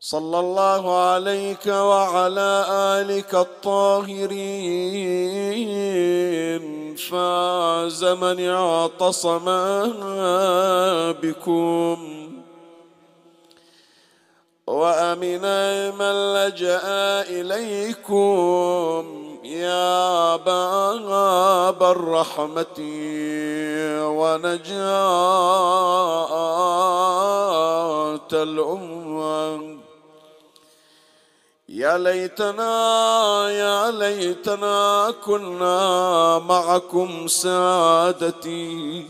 صلى الله عليك وعلى آلك الطاهرين. فاز من اعتصم بكم. وأمن من لجأ إليكم. يا باب الرحمة. ونجاة الأمة. يا ليتنا يا ليتنا كنا معكم سادتي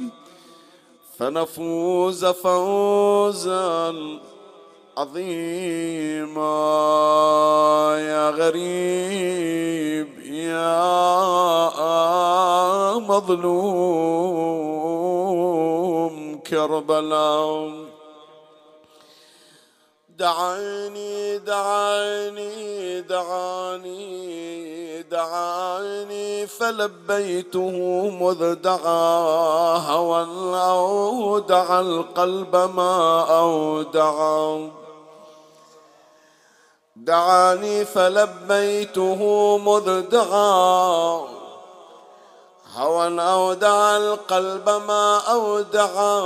فنفوز فوزا عظيما. يا غريب يا مظلوم كربلاء. دعاني دعاني دعاني دعاني. فلبيته مذ دعا هوى أو دعا القلب ما أودعا دعاني فلبيته مذ دعا هوى أودع القلب ما أودعا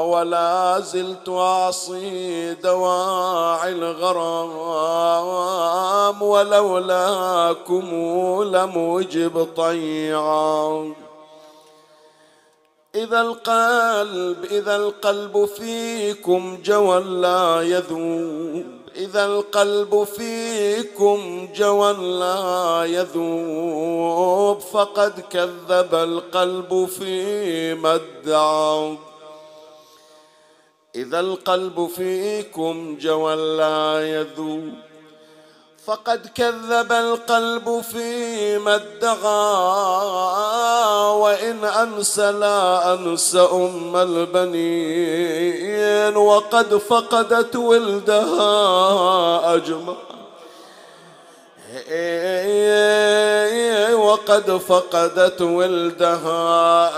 ولا زلت أعصي دواعي الغرام ولولاكم لم أجب طيعا. إذا القلب إذا القلب فيكم جوى لا يذوب. إذا القلب فيكم جوى لا يذوب فقد كذب القلب فيما ادعى إذا القلب فيكم جوى لا يذوب فقد كذب القلب فيما ادعى وإن أنسى لا أنسى أم البنين وقد فقدت ولدها أجمع. وقد فقدت ولدها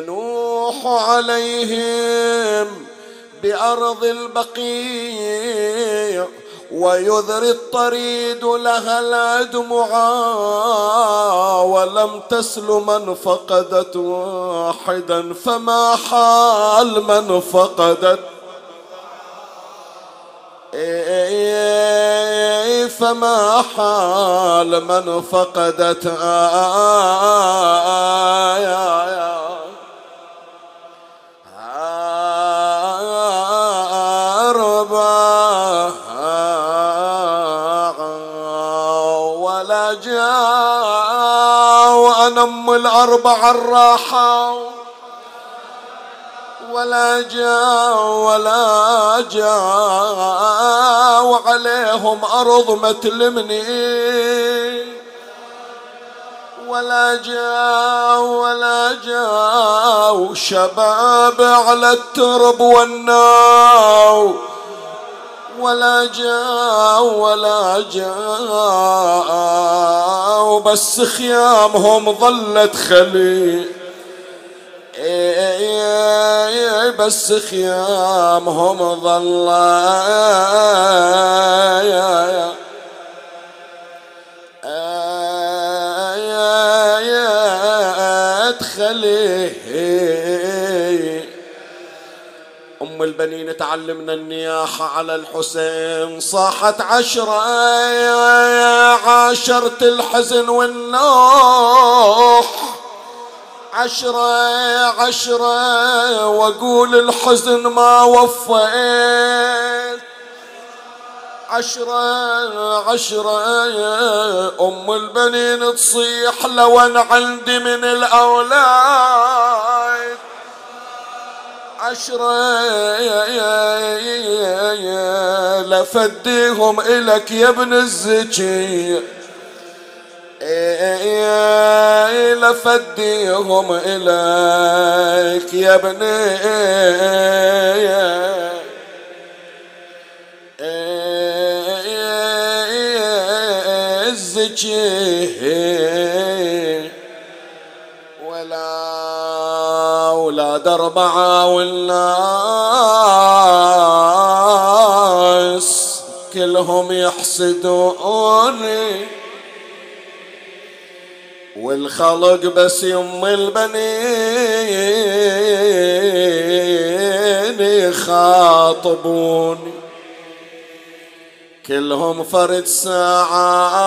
تنوح عليهم بأرض البقيع ويذري الطريد لها الأدمعا ولم تسل من فقدت واحدا فما حال من فقدت فما حال من فقدت آية ولا وأنم الأربع الراحة ولا جاء ولا جاء وعليهم أرض ما تلمني ولا جاء ولا جاء شباب على الترب والناو. ولا جاء ولا جاء بس خيامهم ظلت خلي بس خيامهم ظل ادخلي أم البنين تعلمنا النياحة على الحسين. صاحت عشرة عاشرت الحزن والنوح. عشرة عشرة وأقول الحزن ما وفيت. عشرة عشرة أم البنين تصيح لو أنا عندي من الأولاد. عشرة لفديهم إلك يا ابن الزكي لفديهم إليك يا ابن الزكي أولاد أربعة والناس كلهم يحسدوني. والخلق بس يم البنين يخاطبوني. كلهم فرد ساعة.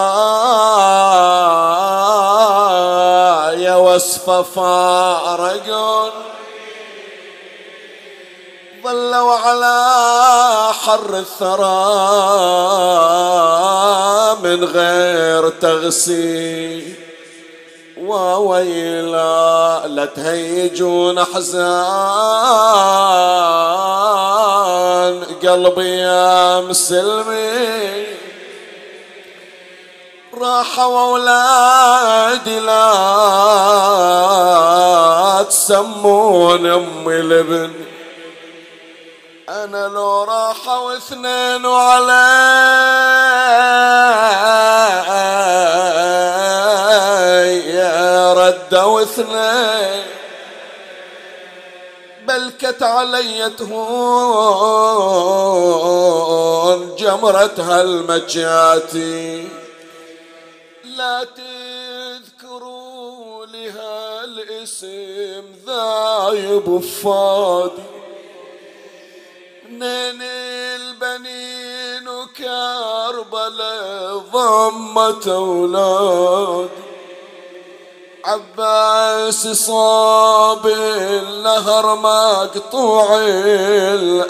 يا وصفة فارقون. ظلوا على حر الثرى من غير تغسيل. وويلا لا تهيجون أحزان. قلبي يا مسلمي راحوا اولادي لا تسمون امي الابن. أنا لو راحوا اثنين وعلي ردوا اثنين بلكت علي تهون جمرتها المجاتي لا تذكروا لها الاسم ذايب فادي منين البنين وكربلاء ضمت أولادي. عباس صاب النهر مقطوع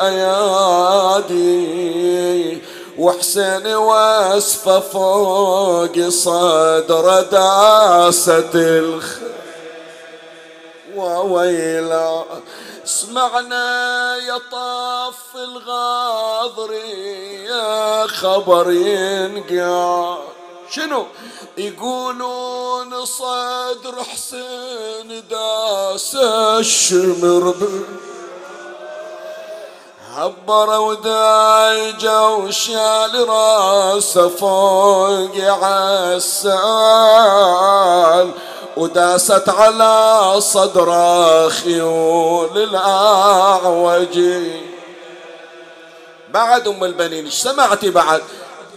الأيادي وحسين واسفة فوق صدر داسة الخ. وويلا اسمعنا يا طاف الغاضر يا خبر ينقع. شنو؟ يقولون صدر حسين داس الشمر هبر ودايجة وشال راسه فوق عسال وداست على صدر خيول الأعوجي بعد أم البنين سمعتي بعد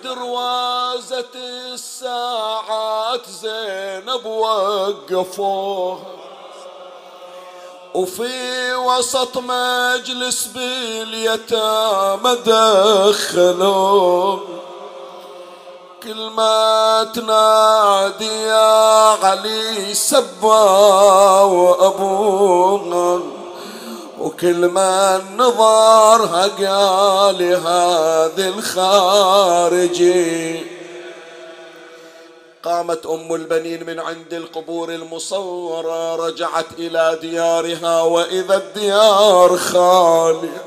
دروازة الساعات زينب وقفوها. وفي وسط مجلس باليتامى دخلوا كل ما تنادي يا علي سبا وأبوها. وكل ما نظرها قال هذه الخارجي. قامت أم البنين من عند القبور المصورة رجعت إلى ديارها وإذا الديار خالية.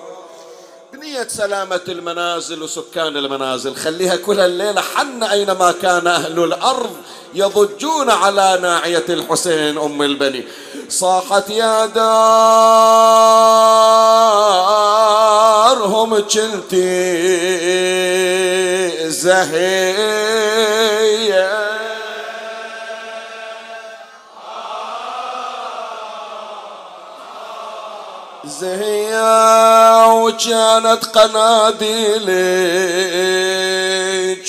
بنية سلامة المنازل وسكان المنازل. خليها كل الليلة حن أينما كان أهل الأرض. يضجون على ناعية الحسين أم البني. صاحت يا دارهم كنتي زهية. زهية وكانت قناديلك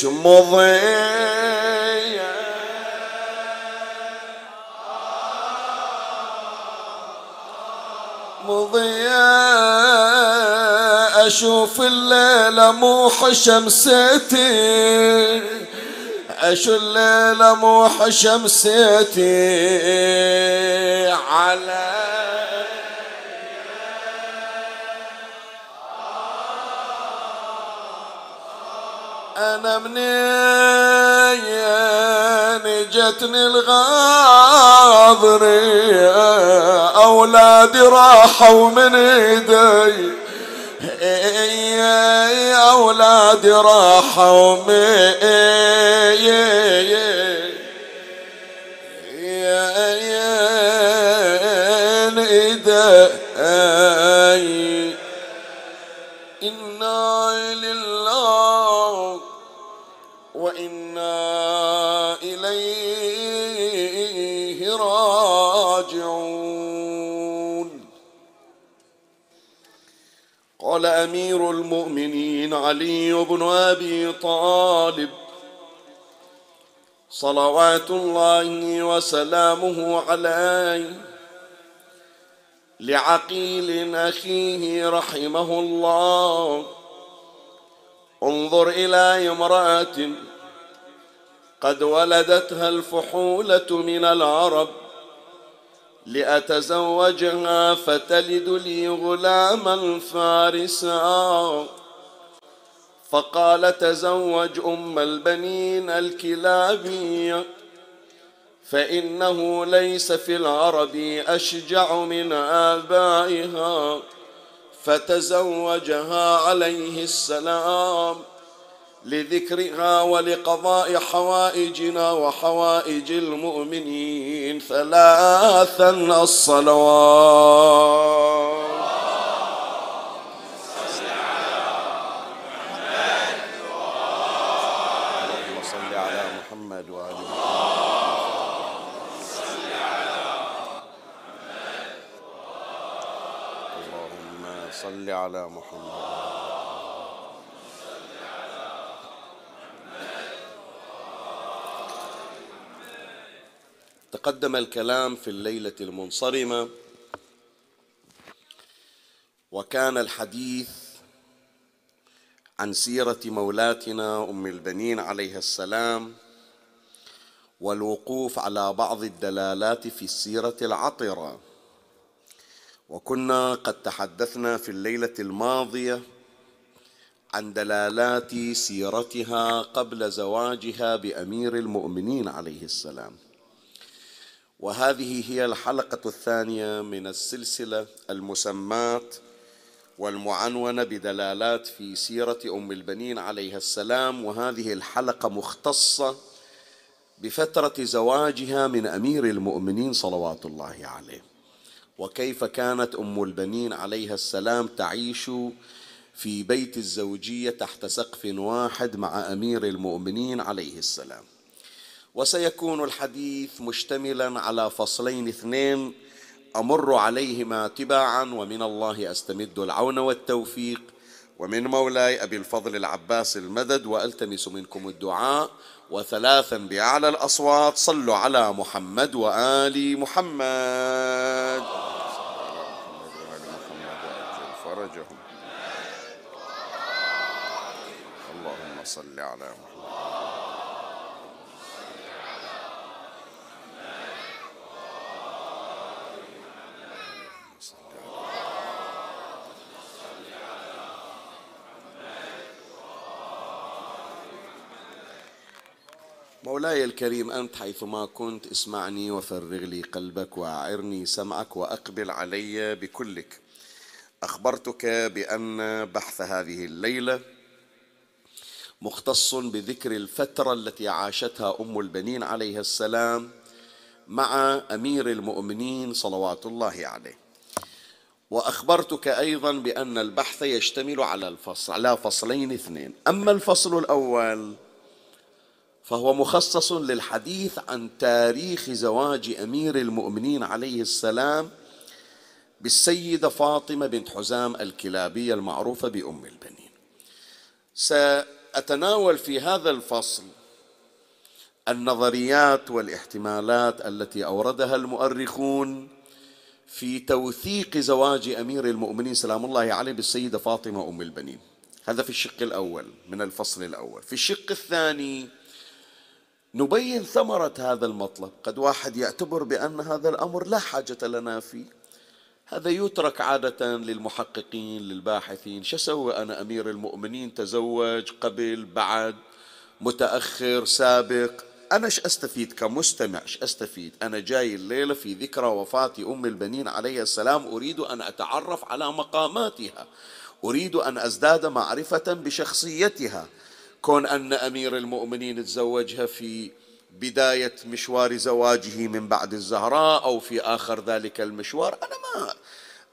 مضية مضية أشوف الليلة موح شمستي. أشو الليلة موح شمستي. على أنا منين جتني الغاضري أولادي راحوا من إيدي. أولادي راحوا من إيدي. امير المؤمنين علي بن أبي طالب. صلوات الله وسلامه عليه. لعقيل أخيه رحمه الله. انظر إلى امرأة قد ولدتها الفحولة من العرب. لأتزوجها فتلد لي غلاما فارسا فقال تزوج أم البنين الكلابية فإنه ليس في العرب أشجع من آبائها. فتزوجها عليه السلام. لذكرها ولقضاء حوائجنا وحوائج المؤمنين ثلاثا الصلوات. صل على محمد وآل اللهم صل على محمد تقدم الكلام في الليلة المنصرمة وكان الحديث عن سيرة مولاتنا أم البنين عليها السلام والوقوف على بعض الدلالات في السيرة العطرة. وكنا قد تحدثنا في الليلة الماضية عن دلالات سيرتها قبل زواجها بأمير المؤمنين عليه السلام. وهذه هي الحلقة الثانية من السلسلة المسماة والمعنونة بدلالات في سيرة أم البنين عليها السلام. وهذه الحلقة مختصة بفترة زواجها من أمير المؤمنين صلوات الله عليه. وكيف كانت أم البنين عليها السلام تعيش في بيت الزوجية تحت سقف واحد مع أمير المؤمنين عليه السلام. وسيكون الحديث مشتملا على فصلين اثنين أمر عليهما تباعا ومن الله أستمد العون والتوفيق. ومن مولاي أبي الفضل العباس المدد وألتمس منكم الدعاء. وثلاثا بأعلى الأصوات صلوا على محمد وآل محمد. اللهم صل على محمد مولاي الكريم أنت حيثما كنت اسمعني وفرغ لي قلبك وأعرني سمعك وأقبل علي بكلك. أخبرتك بأن بحث هذه الليلة مختص بذكر الفترة التي عاشتها أم البنين عليها السلام مع أمير المؤمنين صلوات الله عليه. وأخبرتك أيضا بأن البحث يشتمل على الفصل على فصلين اثنين. أما الفصل الأول فهو مخصص للحديث عن تاريخ زواج أمير المؤمنين عليه السلام بالسيدة فاطمة بنت حزام الكلابية المعروفة بأم البنين. سأتناول في هذا الفصل النظريات والاحتمالات التي أوردها المؤرخون في توثيق زواج أمير المؤمنين سلام الله عليه بالسيدة فاطمة أم البنين. هذا في الشق الأول من الفصل الأول. في الشق الثاني نبين ثمرة هذا المطلب. قد واحد يعتبر بأن هذا الأمر لا حاجة لنا فيه. هذا يترك عادة للمحققين للباحثين. شو سوى أنا أمير المؤمنين؟ تزوج قبل بعد متأخر سابق. أنا إيش أستفيد كمستمع؟ إيش أستفيد؟ أنا جاي الليلة في ذكرى وفاة أم البنين عليه السلام. أريد أن أتعرف على مقاماتها. أريد أن أزداد معرفة بشخصيتها. كون أن أمير المؤمنين تزوجها في بداية مشوار زواجه من بعد الزهراء أو في آخر ذلك المشوار أنا ما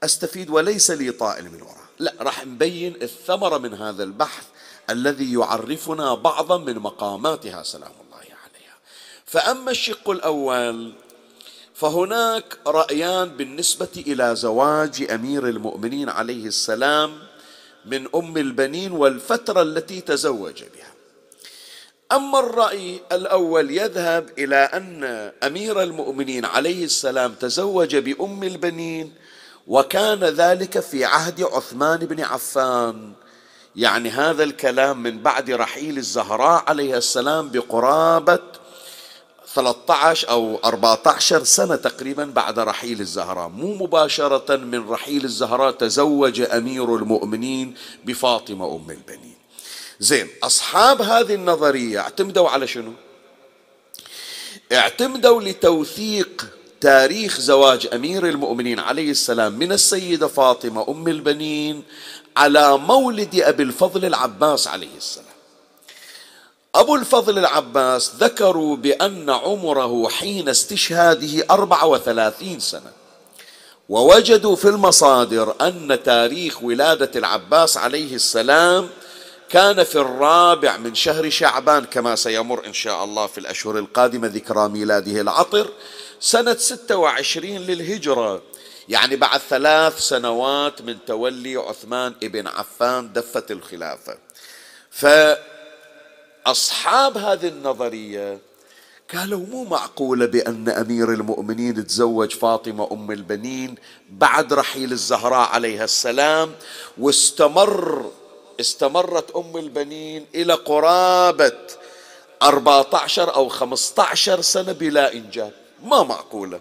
أستفيد وليس لي طائل من وراء. لا راح نبين الثمرة من هذا البحث الذي يعرفنا بعضا من مقاماتها سلام الله عليها. فأما الشق الأول فهناك رأيان بالنسبة إلى زواج أمير المؤمنين عليه السلام من أم البنين والفترة التي تزوج بها. أما الرأي الأول يذهب إلى أن أمير المؤمنين عليه السلام تزوج بأم البنين وكان ذلك في عهد عثمان بن عفان. يعني هذا الكلام من بعد رحيل الزهراء عليه السلام بقرابة 13 أو 14 سنة تقريبا بعد رحيل الزهراء. مو مباشرة من رحيل الزهراء تزوج أمير المؤمنين بفاطمة أم البنين. زين أصحاب هذه النظرية اعتمدوا على شنو؟ اعتمدوا لتوثيق تاريخ زواج أمير المؤمنين عليه السلام من السيدة فاطمة أم البنين على مولد أبي الفضل العباس عليه السلام. أبو الفضل العباس ذكروا بأن عمره حين استشهاده أربعة وثلاثين سنة. ووجدوا في المصادر أن تاريخ ولادة العباس عليه السلام كان في الرابع من شهر شعبان كما سيمر إن شاء الله في الأشهر القادمة ذكرى ميلاده العطر سنة 26 للهجرة. يعني بعد ثلاث سنوات من تولي عثمان بن عفان دفة الخلافة. فأصحاب هذه النظرية قالوا مو معقولة بأن أمير المؤمنين تزوج فاطمة أم البنين بعد رحيل الزهراء عليها السلام واستمر استمرت أم البنين إلى قرابة 14 أو 15 سنة بلا إنجاب. ما معقولة.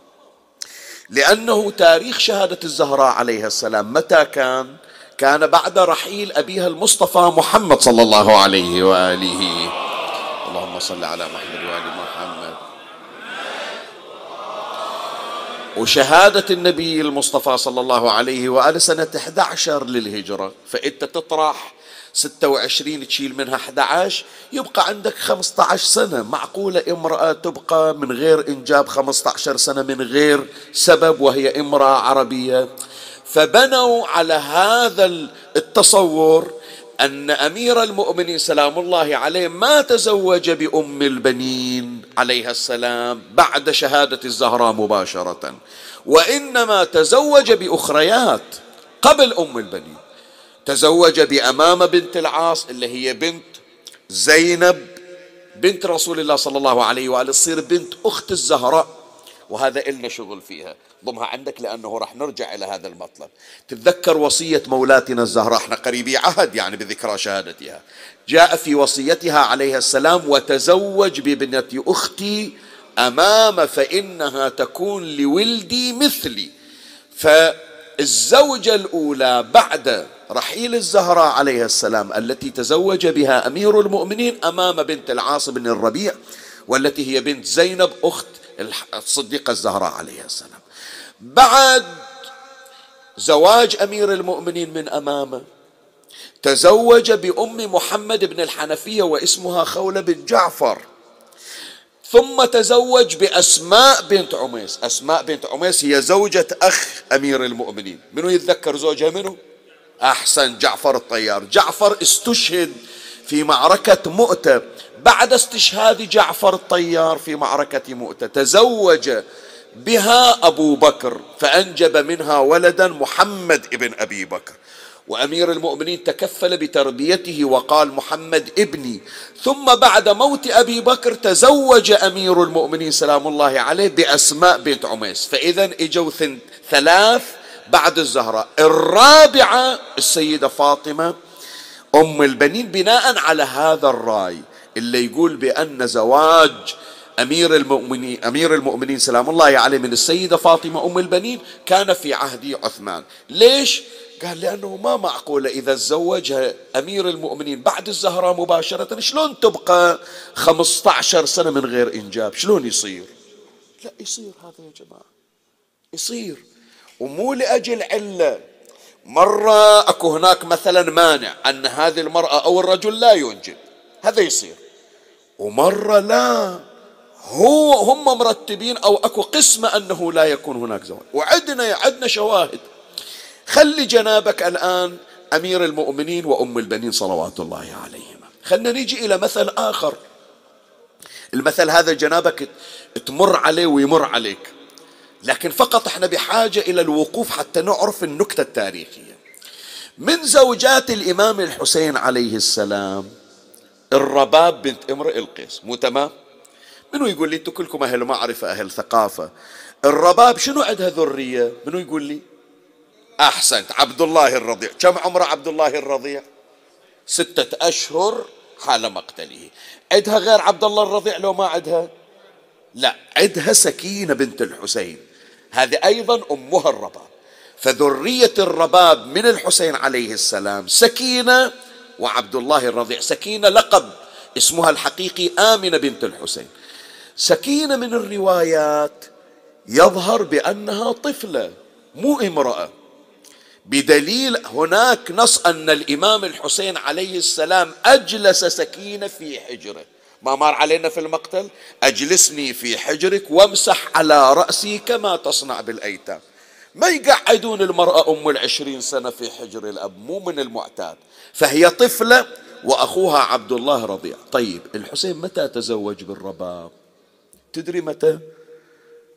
لأنه تاريخ شهادة الزهراء عليها السلام متى كان؟ كان بعد رحيل أبيها المصطفى محمد صلى الله عليه وآله. اللهم صل على محمد وآل محمد. وشهادة النبي المصطفى صلى الله عليه وآله سنة 11 للهجرة. فأنت تطرح 26 تشيل منها 11 يبقى عندك 15 سنة. معقولة امرأة تبقى من غير إنجاب 15 سنة من غير سبب وهي امرأة عربية؟ فبنوا على هذا التصور أن أمير المؤمنين سلام الله عليه ما تزوج بأم البنين عليها السلام بعد شهادة الزهراء مباشرة وإنما تزوج بأخريات قبل أم البنين. تزوج بأمام بنت العاص اللي هي بنت زينب بنت رسول الله صلى الله عليه وآله تصير بنت أخت الزهراء. وهذا إلنا شغل فيها. ضمها عندك لأنه راح نرجع إلى هذا المطلب. تتذكر وصية مولاتنا الزهراء؟ إحنا قريبي عهد يعني بذكرى شهادتها. جاء في وصيتها عليها السلام وتزوج بابنة أختي أمام فإنها تكون لولدي مثلي. فالزوجة الأولى بعد رحيل الزهراء عليها السلام التي تزوج بها أمير المؤمنين أمام بنت العاص بن الربيع والتي هي بنت زينب أخت الصديقة الزهراء عليها السلام. بعد زواج أمير المؤمنين من أمامه تزوج بأم محمد بن الحنفية واسمها خولة بن جعفر ثم تزوج بأسماء بنت عميس. أسماء بنت عميس هي زوجة أخ أمير المؤمنين. منو يتذكر زوجها منو؟ أحسن جعفر الطيار. جعفر استشهد في معركة مؤتة بعد استشهاد جعفر الطيار في معركة مؤتة تزوج بها أبو بكر فأنجب منها ولدا محمد ابن أبي بكر. وأمير المؤمنين تكفل بتربيته وقال محمد ابني. ثم بعد موت أبي بكر تزوج أمير المؤمنين سلام الله عليه بأسماء بنت عميس. فاذا إجوا ثلاث بعد الزهراء الرابعة السيدة فاطمة أم البنين بناء على هذا الرأي. اللي يقول بأن زواج أمير المؤمنين أمير المؤمنين سلام الله عليه من السيدة فاطمة أم البنين كان في عهد عثمان. ليش؟ قال لأنه ما معقولة إذا تزوجها أمير المؤمنين بعد الزهراء مباشرة شلون تبقى 15 سنة من غير إنجاب؟ شلون يصير؟ لا يصير هذا يا جماعة. يصير. ومو لأجل علة. مرة أكو هناك مثلا مانع أن هذه المرأة أو الرجل لا ينجب. هذا يصير. ومرة لا هو هم مرتبين أو أكو قسمة أنه لا يكون هناك زواج. وعندنا عندنا شواهد. خلي جنابك الآن أمير المؤمنين وأم البنين صلوات الله عليهما. خلنا نيجي إلى مثل آخر. المثل هذا جنابك تمر عليه ويمر عليك. لكن فقط إحنا بحاجة إلى الوقوف حتى نعرف النكتة التاريخية. من زوجات الإمام الحسين عليه السلام الرباب بنت امرئ القيس مو تمام؟ منو يقول لي؟ أنتم كلكم أهل معرفه أهل ثقافة. الرباب شنو عندها ذرية؟ منو يقول لي؟ أحسنت عبد الله الرضيع. كم عمره عبد الله الرضيع؟ ستة أشهر حال مقتله. عدها غير عبد الله الرضيع لو ما عدها لا عدها سكينة بنت الحسين. هذه أيضا أمها الرباب. فذرية الرباب من الحسين عليه السلام سكينة وعبد الله الرضيع. سكينة لقب اسمها الحقيقي آمنة بنت الحسين. سكينة من الروايات يظهر بأنها طفلة مو امرأة. بدليل هناك نص أن الإمام الحسين عليه السلام أجلس سكينة في حجره. ما مر علينا في المقتل؟ أجلسني في حجرك وامسح على رأسي كما تصنع بالأيتام. ما يقعدون المرأة أم العشرين سنة في حجر الأب؟ مو من المعتاد. فهي طفلة وأخوها عبد الله رضيع طيب الحسين متى تزوج بالرباب؟ تدري متى؟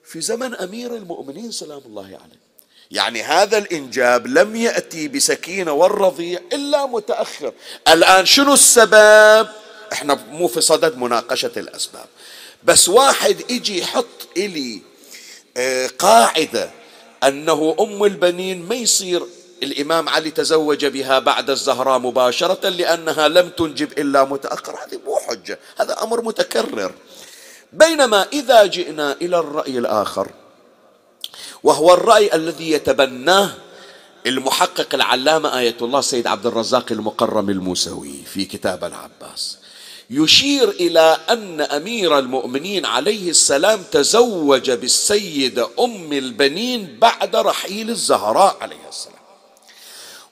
في زمن أمير المؤمنين سلام الله عليه. يعني هذا الإنجاب لم يأتي بسكينة والرضيع إلا متأخر. الآن شنو السبب؟ إحنا مو في صدد مناقشة الأسباب. بس واحد يجي يحط إلي آه، قاعدة أنه أم البنين ما يصير الإمام علي تزوج بها بعد الزهراء مباشرة لأنها لم تنجب إلا متأخر. هذه مو حجة هذا أمر متكرر. بينما إذا جئنا إلى الرأي الآخر وهو الرأي الذي يتبناه المحقق العلامة آية الله سيد عبد الرزاق المقرم الموسوي في كتاب العباس يشير إلى أن أمير المؤمنين عليه السلام تزوج بالسيدة أم البنين بعد رحيل الزهراء عليه السلام.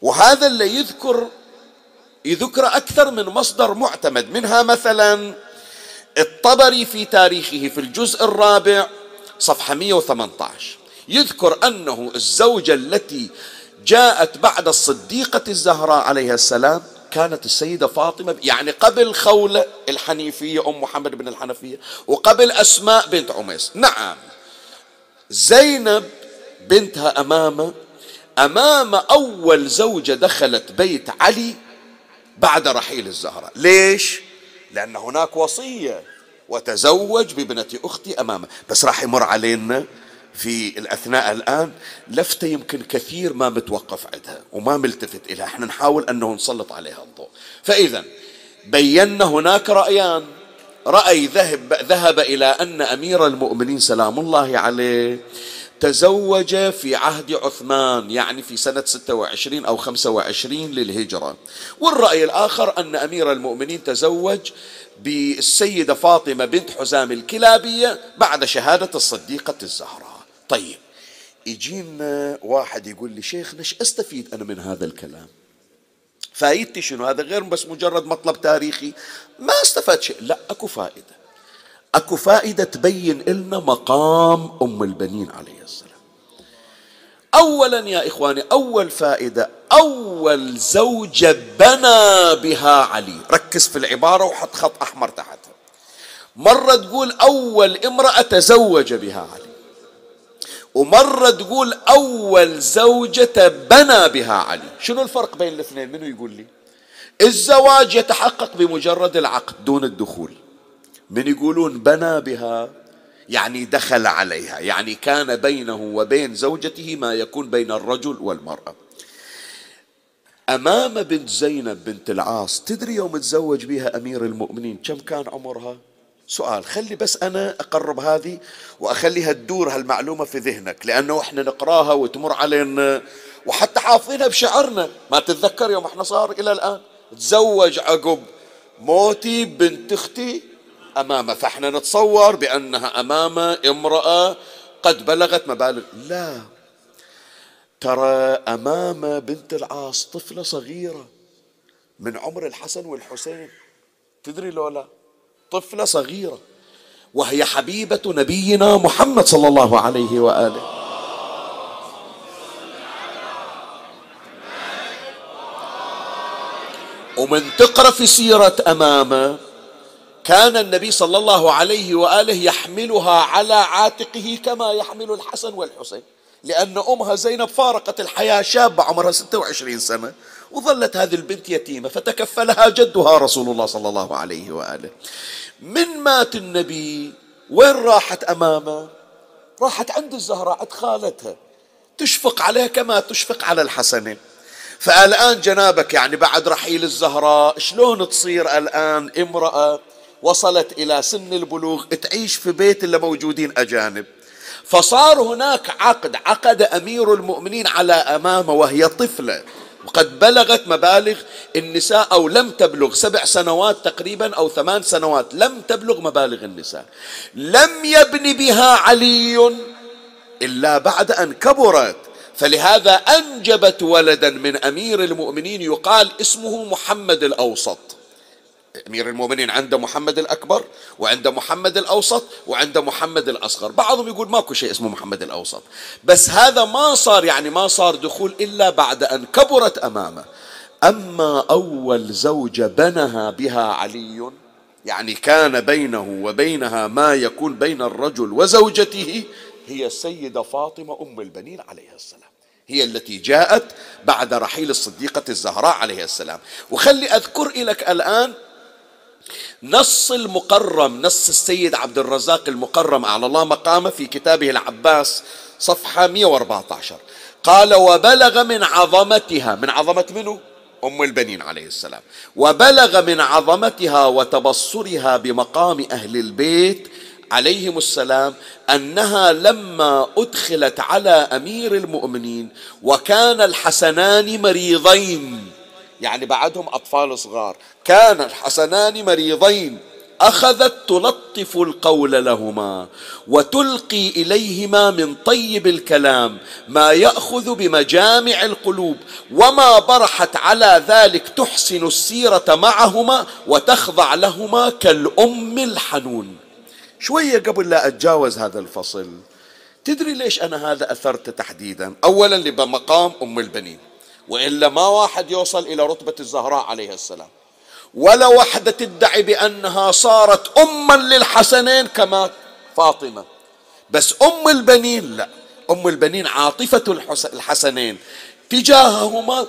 وهذا اللي يذكر يذكر أكثر من مصدر معتمد منها مثلا الطبري في تاريخه في الجزء الرابع صفحة 118 يذكر أنه الزوجة التي جاءت بعد الصديقة الزهراء عليها السلام كانت السيدة فاطمة يعني قبل خولة الحنيفية أم محمد بن الحنفية وقبل أسماء بنت عميس. نعم زينب بنتها أمامة أمام أول زوجة دخلت بيت علي بعد رحيل الزهراء ليش؟ لأن هناك وصية. وتزوج بابنة أختي أمامه. بس راح يمر علينا في الأثناء الآن. لفتة يمكن كثير ما متوقف عندها وما ملتفت إليها. إحنا نحاول أنه نسلط عليها الضوء. فإذا بينا هناك رأيان. رأي ذهب, ذهب إلى أن أمير المؤمنين سلام الله عليه تزوج في عهد عثمان يعني في سنة 26 أو 25 للهجرة. والرأي الآخر أن أمير المؤمنين تزوج بالسيدة فاطمة بنت حزام الكلابية بعد شهادة الصديقة الزهراء. طيب يجينا واحد يقول لي شيخنا إيش أستفيد أنا من هذا الكلام؟ فايدتي شنو؟ هذا غير بس مجرد مطلب تاريخي. ما استفاد شيء. لا أكو فائدة. أكو فائدة تبين لنا مقام أم البنين عليه السلام. اولا يا إخواني أول فائدة أول زوجة بنى بها علي. ركز في العبارة وحط خط أحمر تحتها مرة تقول أول امرأة تزوج بها علي. ومرة تقول أول زوجة بنى بها علي. شنو الفرق بين الاثنين؟ منو يقول لي؟ الزواج يتحقق بمجرد العقد دون الدخول. من يقولون بنى بها يعني دخل عليها يعني كان بينه وبين زوجته ما يكون بين الرجل والمرأة. أمام بنت زينب بنت العاص تدري يوم تزوج بها أمير المؤمنين كم كان عمرها؟ سؤال خلي بس أنا أقرب هذه وأخليها تدور هالمعلومة في ذهنك لأنه إحنا نقراها وتمر علينا وحتى حافظينها بشعرنا. ما تتذكر يوم إحنا صار إلى الآن؟ تزوج عقب موتي بنت أختي امامه فاحنا نتصور بأنها امام امرأة قد بلغت مبالغ. لا. ترى امام بنت العاص طفلة صغيرة من عمر الحسن والحسين. تدري لولا طفلة صغيرة. وهي حبيبة نبينا محمد صلى الله عليه وآله. ومن تقرأ في سيرة أمامة كان النبي صلى الله عليه وآله يحملها على عاتقه كما يحمل الحسن والحسين لأن أمها زينب فارقت الحياة شابة عمرها 26 سنة وظلت هذه البنت يتيمة فتكفلها جدها رسول الله صلى الله عليه وآله. من مات النبي؟ وين راحت أمامه؟ راحت عند الزهراء عند خالتها. تشفق عليها كما تشفق على الحسنين فالآن جنابك يعني بعد رحيل الزهراء شلون تصير الآن امرأة؟ وصلت إلى سن البلوغ تعيش في بيت اللي موجودين أجانب. فصار هناك عقد عقد أمير المؤمنين على أمامة وهي طفلة. وقد بلغت مبالغ النساء أو لم تبلغ سبع سنوات تقريبا أو ثمان سنوات لم تبلغ مبالغ النساء. لم يبني بها علي إلا بعد أن كبرت. فلهذا أنجبت ولدا من أمير المؤمنين يقال اسمه محمد الأوسط. أمير المؤمنين عنده محمد الأكبر وعنده محمد الأوسط وعنده محمد الأصغر. بعضهم يقول ماكو شيء اسمه محمد الأوسط. بس هذا ما صار يعني ما صار دخول إلا بعد أن كبرت أمامه. أما أول زوجة بنها بها علي يعني كان بينه وبينها ما يكون بين الرجل وزوجته هي السيدة فاطمة أم البنين عليها السلام. هي التي جاءت بعد رحيل الصديقة الزهراء عليه السلام. وخلي أذكر لك الآن نص المقرم نص السيد عبد الرزاق المقرم على الله مقامه في كتابه العباس صفحة 114 قال وبلغ من عظمتها من عظمة منه أم البنين عليه السلام. وبلغ من عظمتها وتبصرها بمقام أهل البيت عليهم السلام أنها لما أدخلت على أمير المؤمنين وكان الحسنان مريضين. يعني بعدهم أطفال صغار. كان الحسنان مريضين. اخذت تلطف القول لهما وتلقي إليهما من طيب الكلام ما يأخذ بمجامع القلوب وما برحت على ذلك تحسن السيرة معهما وتخضع لهما كالأم الحنون. شوية قبل لا أتجاوز هذا الفصل تدري ليش أنا هذا أثرت تحديدا؟ اولا لمقام أم البنين. وإلا ما واحد يوصل إلى رتبة الزهراء عليها السلام. ولا وحدة تدعي بأنها صارت اما للحسنين كما فاطمة. بس أم البنين لا. أم البنين عاطفة الحسنين. تجاههما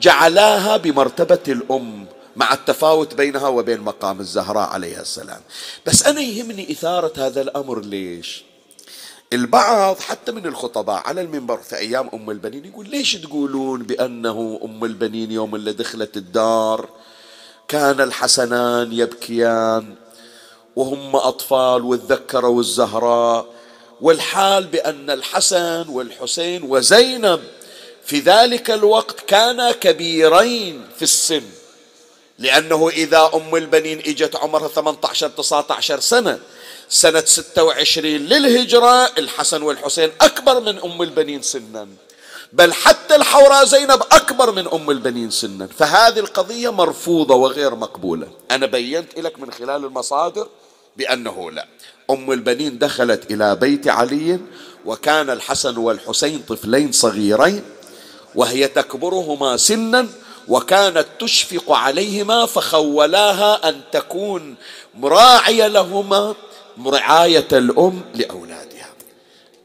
جعلاها بمرتبة الأم مع التفاوت بينها وبين مقام الزهراء عليها السلام. بس أنا يهمني إثارة هذا الأمر ليش؟ البعض حتى من الخطباء على المنبر في أيام أم البنين يقول ليش تقولون بأنه أم البنين يوم اللي دخلت الدار كان الحسنان يبكيان وهم أطفال وتذكروا الزهراء والحال بأن الحسن والحسين وزينب في ذلك الوقت كانا كبيرين في السن. لأنه إذا أم البنين إجت عمرها 18 19 سنة سنة 26 للهجرة. الحسن والحسين أكبر من أم البنين سنا. بل حتى الحوراء زينب أكبر من أم البنين سنا. فهذه القضية مرفوضة وغير مقبولة. أنا بينت لك من خلال المصادر بأنه لا. أم البنين دخلت إلى بيت علي وكان الحسن والحسين طفلين صغيرين وهي تكبرهما سنا وكانت تشفق عليهما فخولاها أن تكون مراعية لهما رعاية الأم لأولادها.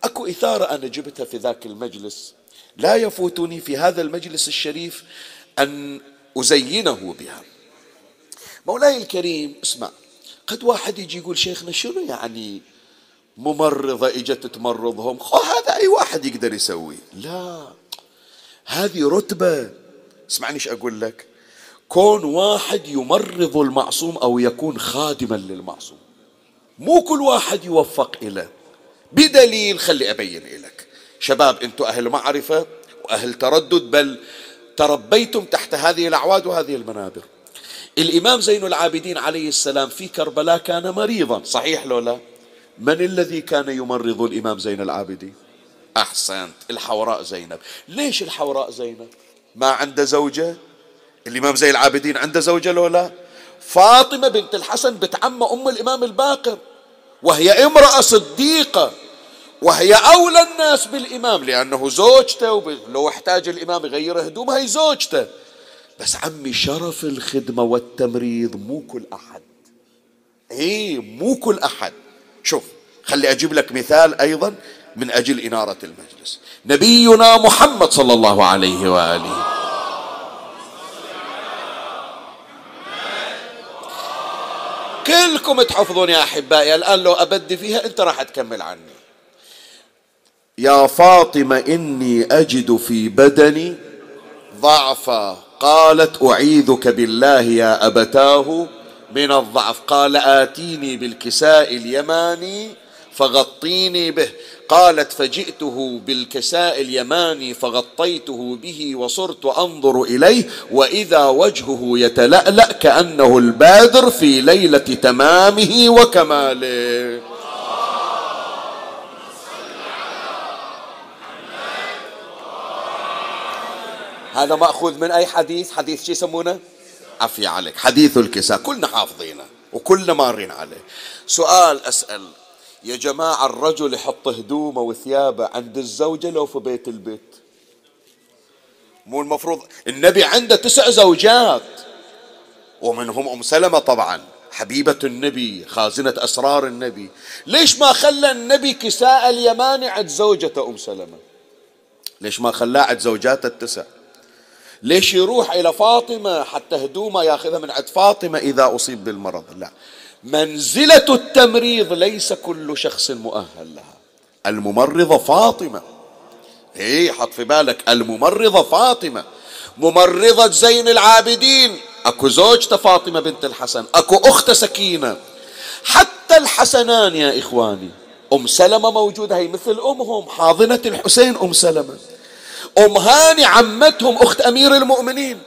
أكو إثارة أنا جبتها في ذاك المجلس. لا يفوتني في هذا المجلس الشريف أن أزينه بها. مولاي الكريم اسمع قد واحد يجي يقول شيخنا شنو يعني ممرضة إجت تمرضهم؟ هذا أي واحد يقدر يسوي؟ لا. هذه رتبة. اسمعني إيش أقول لك. كون واحد يمرض المعصوم أو يكون خادما للمعصوم. مو كل واحد يوفق إليه بدليل خلي أبين لك شباب أنتم أهل معرفة وأهل تردد بل تربيتم تحت هذه الأعواد وهذه المنابر. الإمام زين العابدين عليه السلام في كربلاء كان مريضا صحيح لو لا؟ من الذي كان يمرض الإمام زين العابدين؟ أحسنت الحوراء زينب. ليش الحوراء زينب؟ ما عنده زوجة؟ الإمام زين العابدين عنده زوجة لو لا؟ فاطمة بنت الحسن بتعم أم الإمام الباقر وهي امرأة صديقة وهي أولى الناس بالإمام لأنه زوجته لو احتاج الإمام يغير هدومها هي زوجته. بس عمي شرف الخدمة والتمريض مو كل أحد. إيه مو كل أحد. شوف خلي أجيب لك مثال أيضا من أجل إنارة المجلس. نبينا محمد صلى الله عليه وآله. كلكم تحفظون يا أحبائي الآن لو أبدي فيها أنت راح تكمل عني. يا فاطمة إني أجد في بدني ضعفا قالت أعيذك بالله يا أبتاه. من الضعف قال آتيني بالكساء اليماني فغطيني به. قالت فجئته بالكساء اليماني فغطيته به وصرت أنظر إليه وإذا وجهه يتلألأ كأنه البادر في ليلة تمامه وكماله. هذا مأخوذ من أي حديث؟ حديث شو يسمونه؟ عفي عليك حديث الكساء كلنا حافظينه وكلنا مارين عليه. سؤال أسأل يا جماعة الرجل يحط هدومه وثيابه عند الزوجة لو في بيت البيت. مو المفروض النبي عنده تسع زوجات. ومنهم أم سلمة طبعا حبيبة النبي خازنة أسرار النبي. ليش ما خلى النبي كساء اليماني عند زوجته أم سلمة؟ ليش ما خلاه عند زوجاته التسع؟ ليش يروح إلى فاطمة حتى هدومه ياخذها من عند فاطمة إذا أصيب بالمرض؟ لا. منزلة التمريض ليس كل شخص مؤهل لها. الممرضة فاطمة. هي حط في بالك. الممرضة فاطمة. ممرضة زين العابدين. أكو زوجته فاطمة بنت الحسن. أكو أخت سكينة. حتى الحسنان يا إخواني. أم سلمة موجودة. هي مثل أمهم. حاضنة الحسين أم سلمة. ام هاني عمتهم أخت أمير المؤمنين.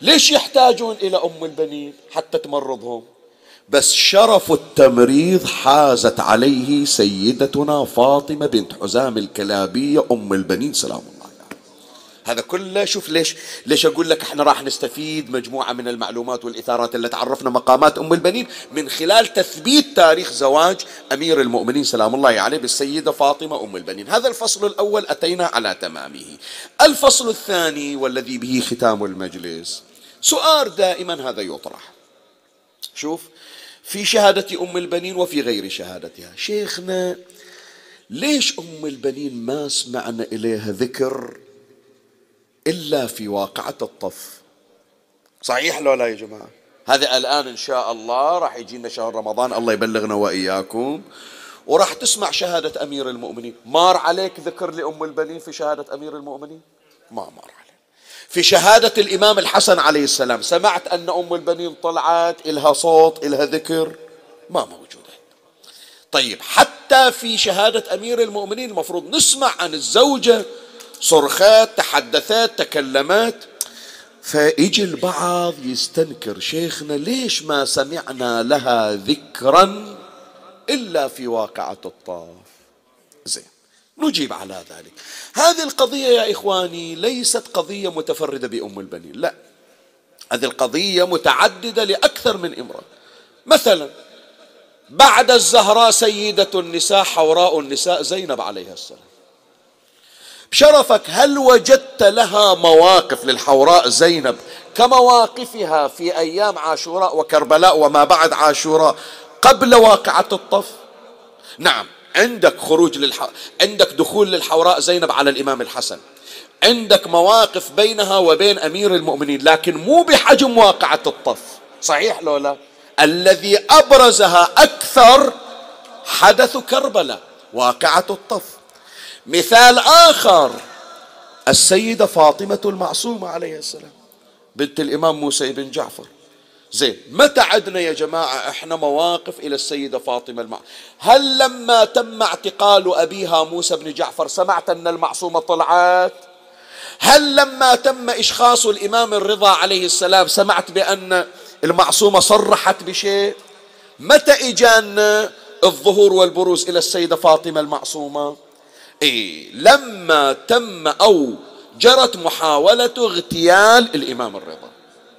ليش يحتاجون إلى أم البنين حتى تمرضهم؟ بس شرف التمريض حازت عليه سيدتنا فاطمة بنت حزام الكلابية أم البنين سلام الله هذا كله شوف ليش ليش أقول لك إحنا راح نستفيد مجموعة من المعلومات والإثارات اللي تعرفنا مقامات أم البنين من خلال تثبيت تاريخ زواج أمير المؤمنين سلام الله عليه بالسيدة فاطمة أم البنين، هذا الفصل الأول أتينا على تمامه. الفصل الثاني والذي به ختام المجلس سؤال دائما هذا يطرح. شوف في شهادة أم البنين وفي غير شهادتها. شيخنا ليش أم البنين ما سمعنا إليها ذكر إلا في واقعة الطف؟ صحيح لو لا يا جماعة؟ هذا الآن إن شاء الله راح يجينا شهر رمضان الله يبلغنا وإياكم. وراح تسمع شهادة أمير المؤمنين. مار عليك ذكر لأم البنين في شهادة أمير المؤمنين؟ ما مر عليك. في شهادة الإمام الحسن عليه السلام سمعت أن أم البنين طلعت إلها صوت إلها ذكر؟ ما موجودة. طيب حتى في شهادة أمير المؤمنين المفروض نسمع عن الزوجة صرخات تحدثات تكلمات. فيجي البعض يستنكر شيخنا ليش ما سمعنا لها ذكرا إلا في واقعة الطاف؟ زين. نجيب على ذلك. هذه القضية يا إخواني ليست قضية متفردة بأم البنين لا. هذه القضية متعددة لأكثر من امرأة. مثلا بعد الزهراء سيدة النساء حوراء النساء زينب عليها السلام. بشرفك هل وجدت لها مواقف للحوراء زينب؟ كمواقفها في أيام عاشوراء وكربلاء وما بعد عاشوراء قبل واقعة الطف؟ نعم. عندك خروج للح... عندك دخول للحوراء زينب على الإمام الحسن. عندك مواقف بينها وبين أمير المؤمنين لكن مو بحجم واقعة الطف. صحيح لو لا؟ الذي أبرزها أكثر حدث كربلاء واقعة الطف. مثال آخر السيدة فاطمة المعصومة عليه السلام بنت الإمام موسى بن جعفر. زين متى عدنا يا جماعة؟ إحنا مواقف إلى السيدة فاطمة المع... هل لما تم اعتقال أبيها موسى بن جعفر سمعت أن المعصومة طلعت؟ هل لما تم إشخاص الإمام الرضا عليه السلام سمعت بأن المعصومة صرحت بشيء؟ متى إجانا الظهور والبروز إلى السيدة فاطمة المعصومة؟ إيه لما تم أو جرت محاولة اغتيال الإمام الرضا.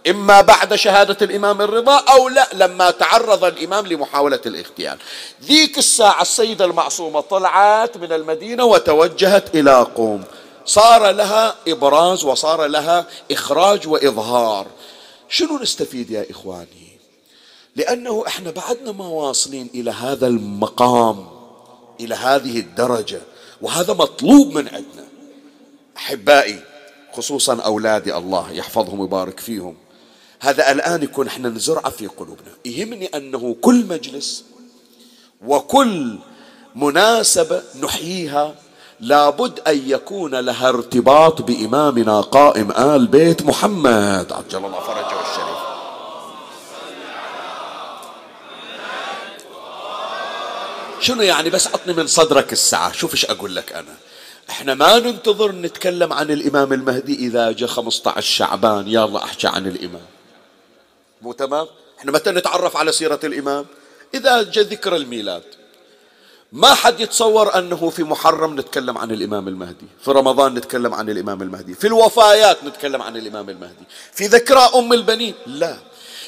إما بعد شهادة الإمام الرضا أو لا لما تعرض الإمام لمحاولة الاغتيال. ذيك الساعة السيدة المعصومة طلعت من المدينة وتوجهت إلى قوم. صار لها إبراز وصار لها إخراج وإظهار. شنو نستفيد يا إخواني؟ لأنه إحنا بعدنا ما واصلين إلى هذا المقام إلى هذه الدرجة وهذا مطلوب من عندنا. أحبائي خصوصا أولادي الله يحفظهم ويبارك فيهم. هذا الآن يكون إحنا نزرعه في قلوبنا. يهمني أنه كل مجلس وكل مناسبة نحييها لابد أن يكون لها ارتباط بإمامنا قائم آل بيت محمد. عجل الله فرجه الشريف. شنو يعني بس عطني من صدرك الساعة؟ شوف إيش أقول لك أنا. إحنا ما ننتظر نتكلم عن الإمام المهدي إذا جاء 15 شعبان. يلا أحكي عن الإمام. مو تمام؟ إحنا متى نتعرف على سيرة الإمام؟ إذا جاء ذكر الميلاد. ما حد يتصور أنه في محرم نتكلم عن الإمام المهدي. في رمضان نتكلم عن الإمام المهدي. في الوفايات نتكلم عن الإمام المهدي. في ذكرى أم البنين؟ لا.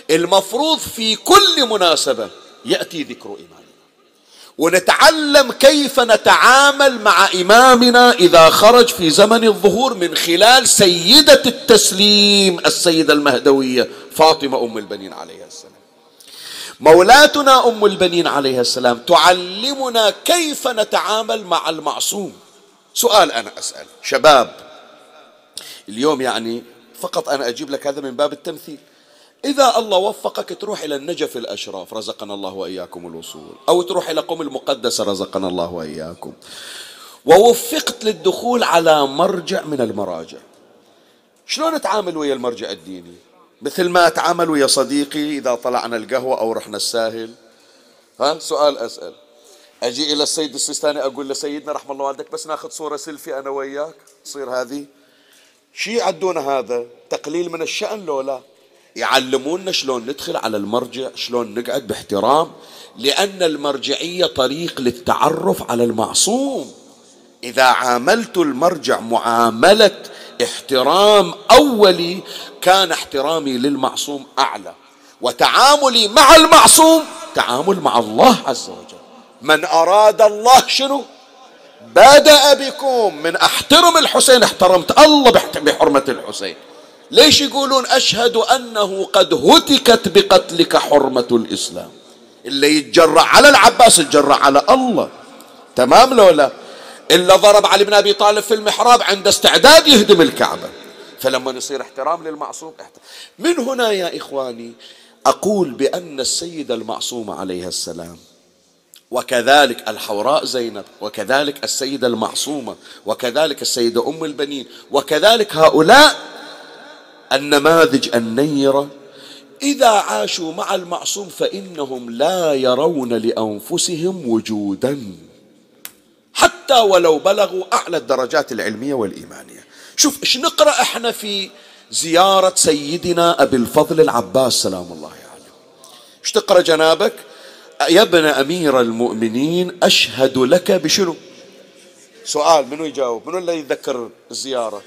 المفروض في كل مناسبة يأتي ذكر إمامنا. ونتعلم كيف نتعامل مع إمامنا إذا خرج في زمن الظهور من خلال سيدة التسليم السيدة المهدوية. فاطمة أم البنين عليها السلام. مولاتنا أم البنين عليها السلام تعلمنا كيف نتعامل مع المعصوم. سؤال أنا أسأل. شباب اليوم يعني فقط أنا أجيب لك هذا من باب التمثيل. إذا الله وفقك تروح إلى النجف الأشراف رزقنا الله وإياكم الوصول. أو تروح إلى قم المقدسة رزقنا الله وإياكم. ووفقت للدخول على مرجع من المراجع. شلون نتعامل ويا المرجع الديني؟ مثل ما أتعامل ويا صديقي إذا طلعنا القهوة أو رحنا الساهل. ها سؤال أسأل. أجي إلى السيد السيستاني أقول لسيدنا رحم الله والدك بس ناخذ صورة سيلفي أنا وياك تصير هذه. شي يعدون هذا؟ تقليل من الشأن لو لا؟ يعلمونا شلون ندخل على المرجع شلون نقعد باحترام لأن المرجعية طريق للتعرف على المعصوم. إذا عاملت المرجع معاملة احترام أولي كان احترامي للمعصوم أعلى وتعاملي مع المعصوم تعامل مع الله عز وجل. من أراد الله شنو؟ بدأ بكم. من أحترم الحسين احترمت الله بحرمة الحسين. ليش يقولون أشهد أنه قد هتكت بقتلك حرمة الإسلام؟ اللي يتجرع على العباس يتجرع على الله. تمام لو لا؟ إلا ضرب علي بن أبي طالب في المحراب عند استعداد يهدم الكعبة فلما يصير احترام للمعصوم. من هنا يا إخواني أقول بأن السيدة المعصومة عليها السلام وكذلك الحوراء زينب وكذلك السيدة المعصومة وكذلك السيدة أم البنين وكذلك هؤلاء النماذج النيرة إذا عاشوا مع المعصوم فإنهم لا يرون لأنفسهم وجودا حتى ولو بلغوا أعلى الدرجات العلمية والإيمانية. شوف إيش نقرأ إحنا في زيارة سيدنا أبي الفضل العباس سلام الله عليه. يعني. إيش تقرأ جنابك؟ يا ابن أمير المؤمنين أشهد لك بشنو؟ سؤال منو يجاوب؟ منو اللي يذكر الزيارة؟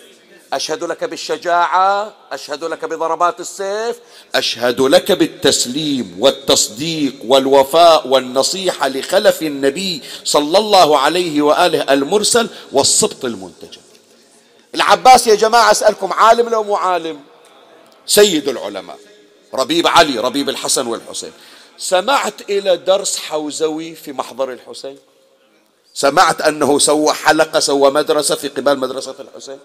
أشهد لك بالشجاعة أشهد لك بضربات السيف أشهد لك بالتسليم والتصديق والوفاء والنصيحة لخلف النبي صلى الله عليه وآله المرسل والصبط المنتجب. العباس يا جماعة أسألكم عالم لو مو عالم؟ سيد العلماء ربيب علي ربيب الحسن والحسين. سمعت إلى درس حوزوي في محضر الحسين؟ سمعت أنه سوى حلقة سوى مدرسة في قبال مدرسة الحسين؟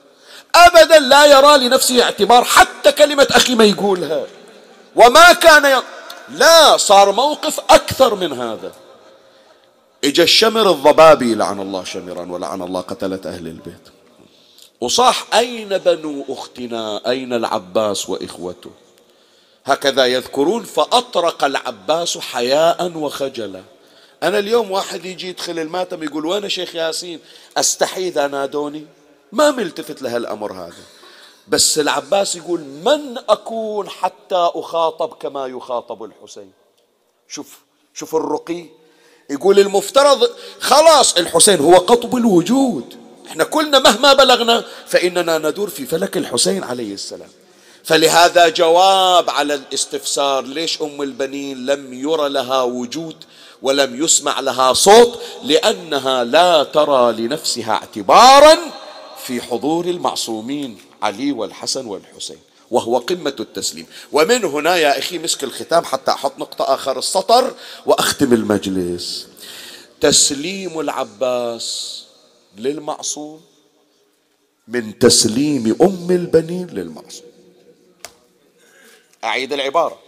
أبدا لا يرى لنفسه اعتبار حتى كلمة أخي ما يقولها. وما كان ي... لا صار موقف أكثر من هذا. إجا الشمر الضبابي لعن الله شمرا ولعن الله قتلة أهل البيت. وصاح أين بنو أختنا؟ أين العباس وإخوته؟ هكذا يذكرون فأطرق العباس حياء وخجلا. أنا اليوم واحد يجي يدخل الماتم يقول وين شيخ ياسين أستحي إذا نادوني ما ملتفت لهالأمر هذا. بس العباس يقول من أكون حتى أخاطب كما يخاطب الحسين. شوف شوف الرقي. يقول المفترض خلاص الحسين هو قطب الوجود. إحنا كلنا مهما بلغنا فإننا ندور في فلك الحسين عليه السلام. فلهذا جواب على الاستفسار ليش أم البنين لم ير لها وجود ولم يسمع لها صوت؟ لأنها لا ترى لنفسها اعتبارا في حضور المعصومين علي والحسن والحسين وهو قمة التسليم. ومن هنا يا أخي مسك الختام حتى أحط نقطة آخر السطر وأختم المجلس. تسليم العباس للمعصوم من تسليم أم البنين للمعصوم. أعيد العبارة.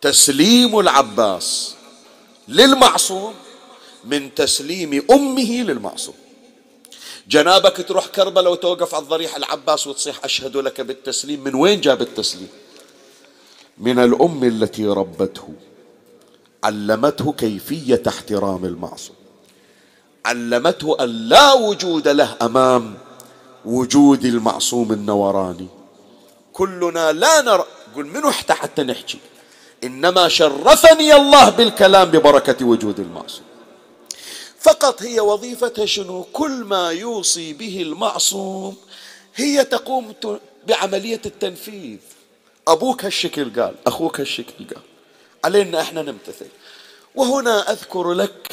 تسليم العباس للمعصوم من تسليم أمه للمعصوم. جنابك تروح كربلاء وتوقف على الضريح العباس وتصيح أشهد لك بالتسليم. من وين جاب التسليم من الأم التي ربته علمته كيفية احترام المعصوم. علمته أن لا وجود له أمام وجود المعصوم النوراني. كلنا لا نرى قل منو حتى نحكي؟ إنما شرفني الله بالكلام ببركة وجود المعصوم. فقط هي وظيفتها شنو؟ كل ما يوصي به المعصوم هي تقوم بعملية التنفيذ. أبوك هالشكل قال أخوك هالشكل قال. علينا إحنا نمتثل. وهنا أذكر لك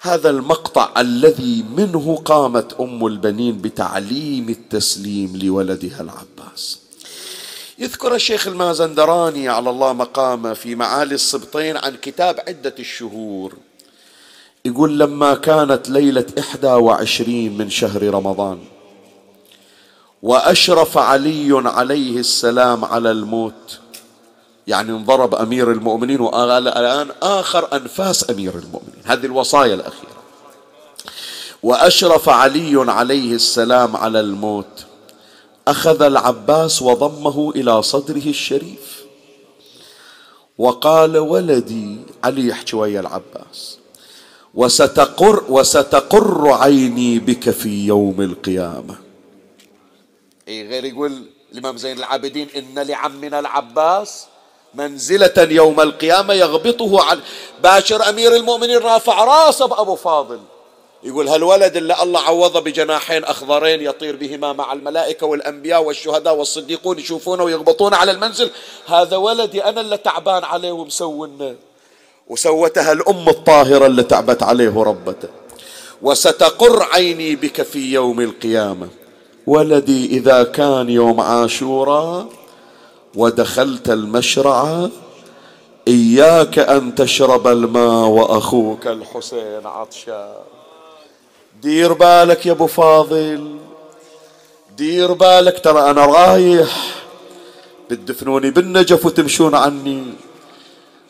هذا المقطع الذي منه قامت أم البنين بتعليم التسليم لولدها العباس. يذكر الشيخ المازندراني على الله مقامه في معالي السبطين عن كتاب عدة الشهور. يقول لما كانت ليلة إحدى وعشرين من شهر رمضان وأشرف علي عليه السلام على الموت يعني انضرب أمير المؤمنين وقال الآن آخر أنفاس أمير المؤمنين. هذه الوصايا الأخيرة. وأشرف علي عليه السلام على الموت أخذ العباس وضمه إلى صدره الشريف وقال ولدي علي يحكي ويا العباس وستقر وستقر عيني بك في يوم القيامة. أي غير يقول الإمام زين العابدين إن لعمنا العباس منزلة يوم القيامة يغبطه عن باشر أمير المؤمنين رافع راسه بأبو فاضل. يقول هالولد اللي الله عوضه بجناحين أخضرين يطير بهما مع الملائكة والأنبياء والشهداء والصديقون يشوفونه ويغبطونه على المنزل هذا ولدي أنا اللي تعبان عليه ومسونا وسوتها الأم الطاهرة اللي تعبت عليه ربته. وستقر عيني بك في يوم القيامة. ولدي إذا كان يوم عاشوراء ودخلت المشرعة إياك أن تشرب الماء وأخوك الحسين عطشان دير بالك يا أبو فاضل. دير بالك ترى أنا رايح. بتدفنوني بالنجف وتمشون عني.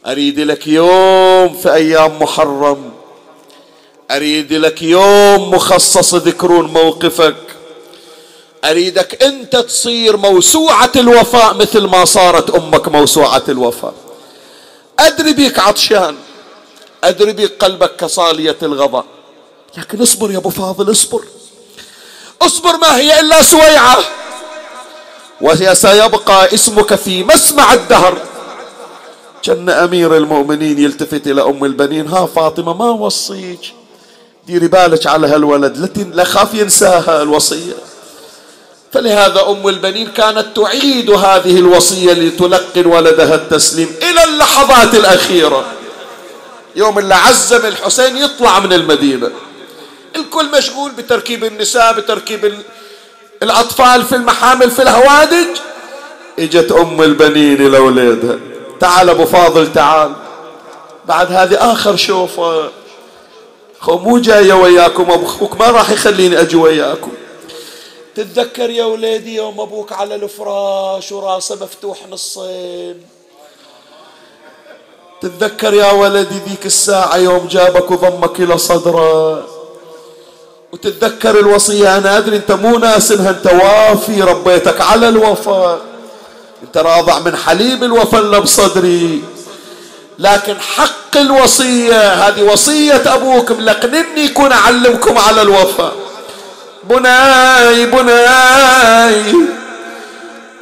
أريد لك يوم في أيام محرم. أريد لك يوم مخصص يذكرون موقفك. أريدك أنت تصير موسوعة الوفاء مثل ما صارت أمك موسوعة الوفاء. أدري بيك عطشان. أدري بيك قلبك كصالية الغضاء لكن اصبر يا أبو فاضل اصبر. اصبر ما هي إلا سويعة. وسيبقى اسمك في مسمع الدهر. كان أمير المؤمنين يلتفت إلى أم البنين ها فاطمة ما وصيك؟ ديري بالك على هالولد لا خاف ينساها الوصية. فلهذا أم البنين كانت تعيد هذه الوصية لتلقن ولدها التسليم إلى اللحظات الأخيرة. يوم اللي عزم الحسين يطلع من المدينة. الكل مشغول بتركيب النساء بتركيب الأطفال في المحامل في الهوادج. إجت أم البنين إلى ولادها تعال أبو فاضل تعال. بعد هذه آخر شوفة. خو مو جاية وياكم أبوك ما راح يخليني أجي وياكم. تتذكر يا وليدي يوم أبوك على الفراش وراسه مفتوح نصين؟ تتذكر يا ولدي ذيك الساعة يوم جابك وضمك إلى صدره؟ وتتذكر الوصية أنا أدري أنت مو ناس إنها أنت وافي ربيتك على الوفاء أنت راضع من حليب الوفاء اللي بصدري لكن حق الوصية هذه وصية أبوك ملقنني يكون أعلمكم على الوفاء بناي بناي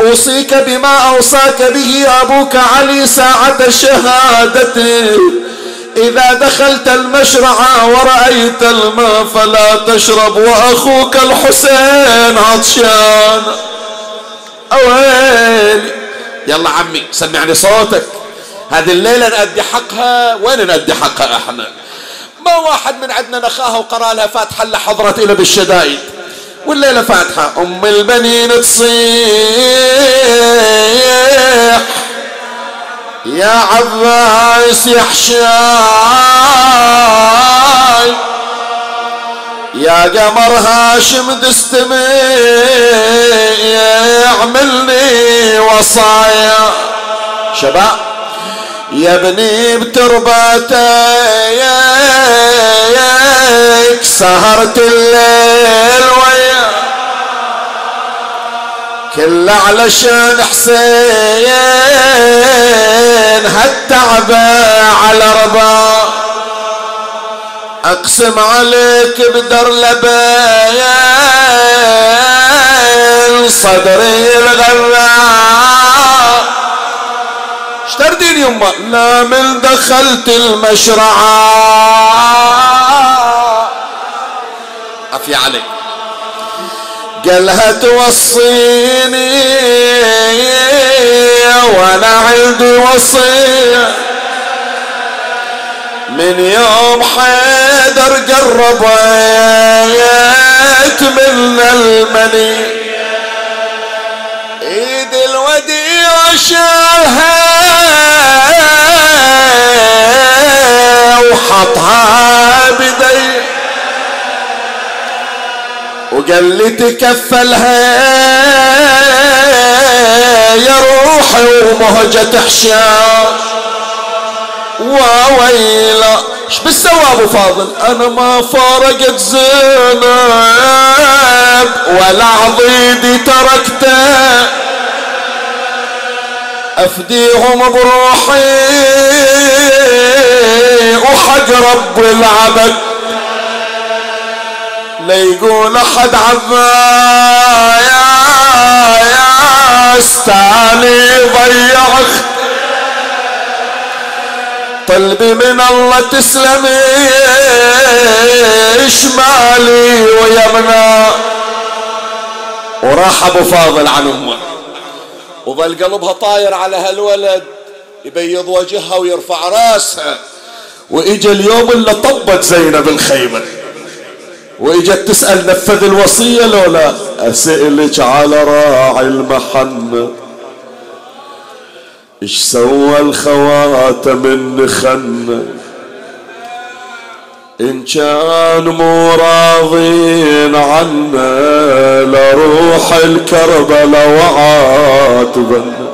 أوصيك بما أوصاك به أبوك علي ساعة شهادته إذا دخلت المشرع ورأيت الماء فلا تشرب وأخوك الحسين عطشان. أويلي يلا عمي سمعني صوتك. هذه الليلة نأدي حقها وين نأدي حقها إحنا ما واحد من عندنا نخاها وقرأ لها فاتحة إلا حضرت إلى بالشدايد والليلة فاتحة أم البنين تصيح. يا عباس يا حشاي. يا قمر هاشم دستمي يعملني وصايا. شباب يا ابني بتربتك سهرت الليل ويا. كل علشان حسين هالتعبة على ربا أقسم عليك بدر لبين صدري الغراء اشتردين يما لا من دخلت المشرعة عفي عليك. قالها توصيني وأنا عندي وصية من يوم حيدر قربت من المني. إيد الوديع شالها وحطها بدي وقال لي تكفلها يا روحي ومهجة حشاش وويلا إيش بالسوا ابو فاضل أنا ما فارقت زينب ولا عضيدي تركته. أفديهم بروحي وحق رب العبد. ليقول أحد عبا يا يا استاني ضيع طلبي من الله تسلمي شمالي ويمنى وراح أبو فاضل عن أمه. وظل قلبها طاير على هالولد يبيض وجهها ويرفع راسها. وإجا اليوم اللي طبت زينب الخيمه وإجت تسأل نفذ الوصية لو لا اسألك على راعي المحنة إيش سوى الخواتم النخنة إن كان مو راضين عنا لروح الكربلة وعاتبنا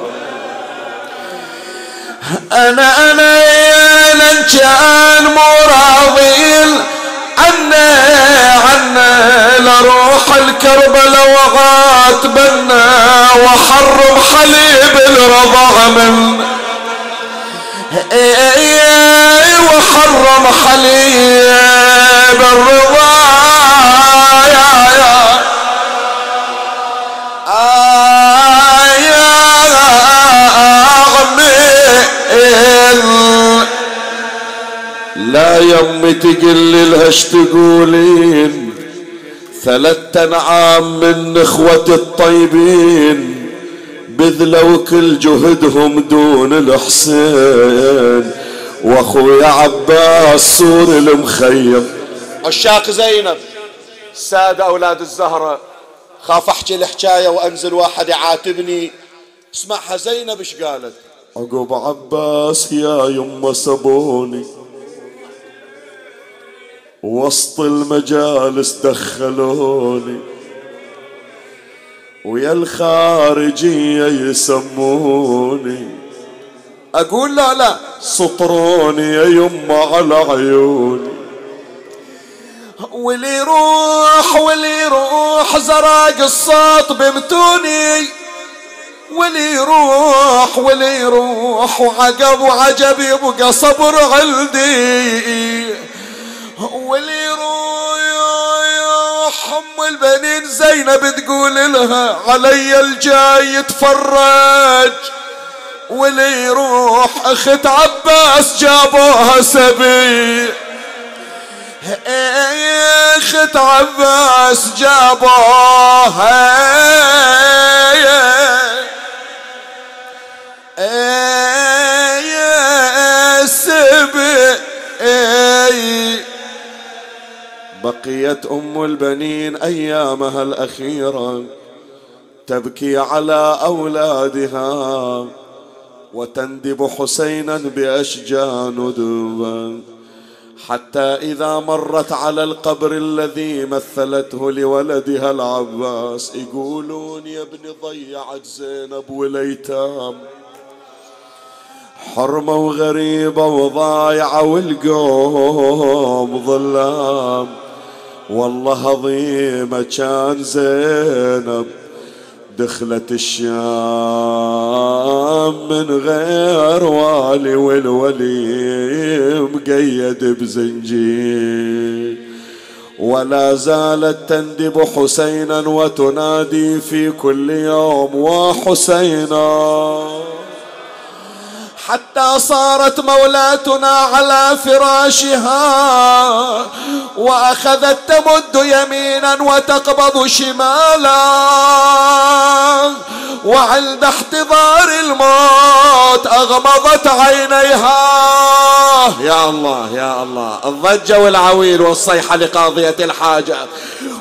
أنا أنا يا ان كان مو راضين عنا عنا لروح الكربلة وغاتبنا وحرم حليب الرضع من. وحرم حليب اش تقولين ثلاث انعام من اخوة الطيبين بذلوا كل جهدهم دون الحسين. وأخويا عباس سور المخيم. عشاق زينب السادة أولاد الزهرة. خاف أحكي الحكاية وأنزل واحد يعاتبني. اسمعها زينب إيش قالت؟ عقب عباس يا يما سبوني. وسط المجالس دخلوني. ويا الخارجية يسموني. أقول لا لا سطروني يا يمه على عيوني. واللي يروح واللي يروح زراق الصوت بمتوني. واللي يروح واللي يروح وعقب وعجب يبقى صبر عندي واللي يروح ام البنين زينب تقول لها علي الجاي يتفرج. واللي يروح أخت عباس جابوها سبي أخت عباس جابوها. سبي بقيت أم البنين أيامها الأخيرة تبكي على أولادها وتندب حسينا باشجان دبا حتى إذا مرت على القبر الذي مثلته لولدها العباس يقولون يا ابن ضيعت زينب والايتام حرمة وغريبة وضايعة والقوم ظلام. والله عظيمة كان زينب دخلت الشام من غير والي والولي مقيد بزنجير. ولا زالت تندب حسينا وتنادي في كل يوم وحسينا. حتى صارت مولاتنا على فراشها وأخذت تمد يمينا وتقبض شمالا وعند احتضار الموت أغمضت عينيها. يا الله يا الله. الضجة والعويل والصيحة لقاضية الحاجة.